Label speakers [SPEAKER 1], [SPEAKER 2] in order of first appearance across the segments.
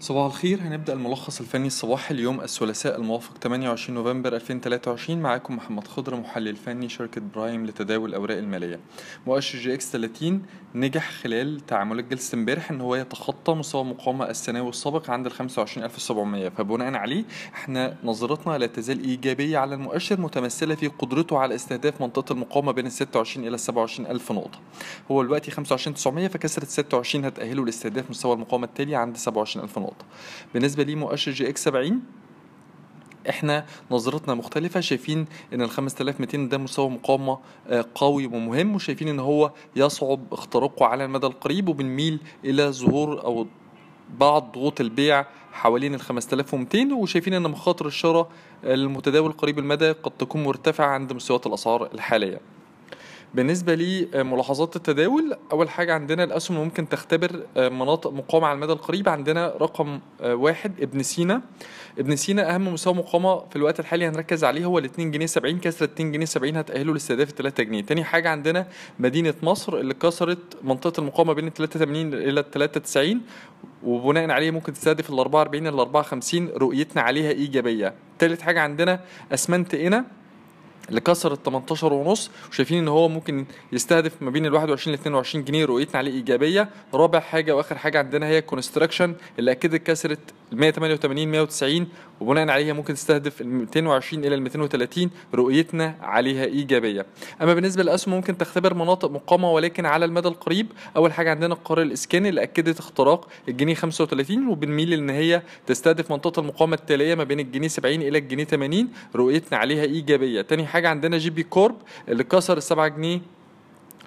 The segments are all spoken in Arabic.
[SPEAKER 1] صباح الخير هنبدأ الملخص الفني الصباحي اليوم الثلاثاء الموافق 28 نوفمبر 2023 معاكم محمد خضر محلل فني شركة برايم لتداول الأوراق المالية. مؤشر EGX 30 نجح خلال تعاملات جلسة امبارح إن هو يتخطى مستوى المقاومة السنوي السابق عند ال 25700 فبناء عليه إحنا نظرتنا لا تزال إيجابية على المؤشر متمثلة في قدرته على استهداف منطقة المقاومة بين ال 26 إلى 27 ألف نقطة. هو دلوقتي 25900 فكسرت 26 هتأهله لاستهداف مستوى المقاومة التالي عند 27 ألف نقطة. بالنسبة لمؤشر EGX 70 إحنا نظرتنا مختلفة شايفين إن ال 5200 ده مستوى مقاومة آه، قوي ومهم وشايفين إن هو يصعب اختراقه على المدى القريب وبنميل إلى ظهور أو بعض ضغوط البيع حوالين ال 5200 وشايفين إن مخاطر الشراء المتداول قريب المدى قد تكون مرتفعة عند مستويات الأسعار الحالية. بالنسبة لملاحظات التداول أول حاجة عندنا الأسهم ممكن تختبر آه، مناطق مقاومة على المدى القريب. عندنا رقم آه، واحد ابن سينا. ابن سينا أهم مستوى مقاومة في الوقت الحالي هنركز عليه هو ال 2 جنيه 70 كسر 2 جنيه 70 هتأهله لاستهداف 3 جنيه. تاني حاجة عندنا مدينة مصر اللي كسرت منطقة المقاومة بين ال 83 إلى ال 93 وبناء عليه ممكن تستهدف ال 44 ال 54 رؤيتنا عليها إيجابية. تالت حاجة عندنا أسمنت إنا اللي كسر ال 18 ونص وشايفين إن هو ممكن يستهدف ما بين ال 21 ل 22 جنيه رؤيتنا عليه إيجابية. رابع حاجة وآخر حاجة عندنا هي كونستراكشن اللي اكدت كسرت ال 188 190 وبناء عليها ممكن تستهدف ال 220 إلى ال 230 رؤيتنا عليها إيجابية. أما بالنسبة للاسهم ممكن تختبر مناطق مقاومة ولكن على المدى القريب أول حاجة عندنا القرار الاسكاني اللي اكدت اختراق الجنيه 35 وبنميل إن هي تستهدف منطقة المقاومة التالية ما بين الجنيه 70 إلى الجنيه 80 رؤيتنا عليها إيجابية. تاني حاجة عندنا GB Corp اللي كسر ال 7 جنيه.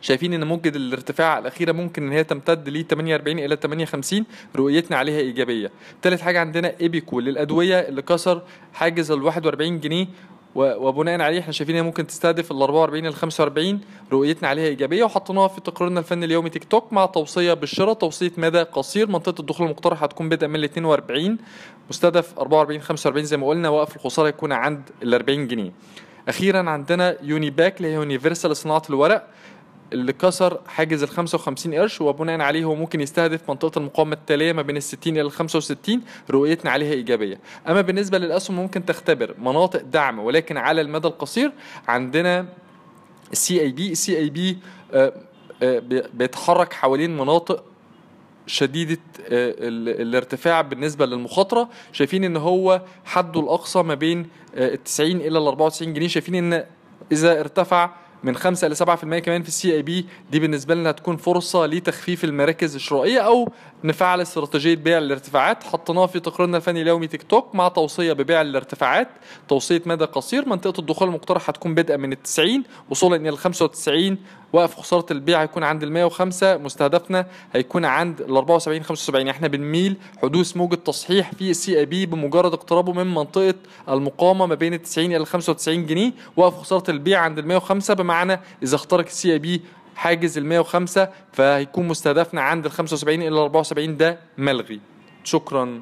[SPEAKER 1] شايفين إن موجة الارتفاع الأخيرة ممكن إن هي تمتد ل 48 إلى 58 رؤيتنا عليها إيجابية. تالت حاجة عندنا EIPICO للادويه اللي كسر حاجز ال 41 جنيه. وبناء عليه إحنا شايفين هي ممكن تستهدف ال 44 ال 45 رؤيتنا عليها إيجابية. وحطيناها في تقريرنا الفني اليومي Tech Talk مع توصية بالشراء توصية مدى قصير. منطقة الدخول المقترح هتكون بدءا من ال 42 مستهدف 44 45 زي ما قلنا وقف الخسارة يكون عند ال 40 جنيه. أخيرا عندنا Unipack اللي هي Universal صناعة الورق اللي كسر حاجز ال 55 قرش وبناء عليه هو ممكن يستهدف منطقة المقاومة التالية ما بين ال 60 إلى ال 65 رؤيتنا عليها إيجابية. أما بالنسبة للأسهم ممكن تختبر مناطق دعم ولكن على المدى القصير عندنا ال CIB ال CIB بيتحرك حوالين مناطق شديدة آه، ال- الارتفاع بالنسبة للمخاطرة. شايفين إن هو حده الأقصى ما بين آه، ال 90 إلى ال 94 جنيه. شايفين إن إذا ارتفع من 5 ل 7% كمان في السي آي بي دي بالنسبة لنا هتكون فرصة لتخفيف المراكز الشرائية أو نفعل استراتيجية بيع الارتفاعات. حطيناها في تقريرنا الفني اليومي تيك توك مع توصية ببيع الارتفاعات. توصية مدى قصير. منطقة الدخول المقترح هتكون بدءا من ال 90 وصولا إلى ال 95 وقف خسارة البيع هيكون عند ال 105 مستهدفنا هيكون عند ال 74 75 إحنا بنميل حدوث موجة تصحيح في ال CIB بمجرد اقترابه من منطقة المقاومة ما بين ال 90 إلى ال 95 جنيه. وقف خسارة البيع عند ال 105 بمعنى إذا اخترق ال CIB حاجز ال 105 فهيكون مستهدفنا عند ال 75 إلى ال 74 ده ملغي. شكرا.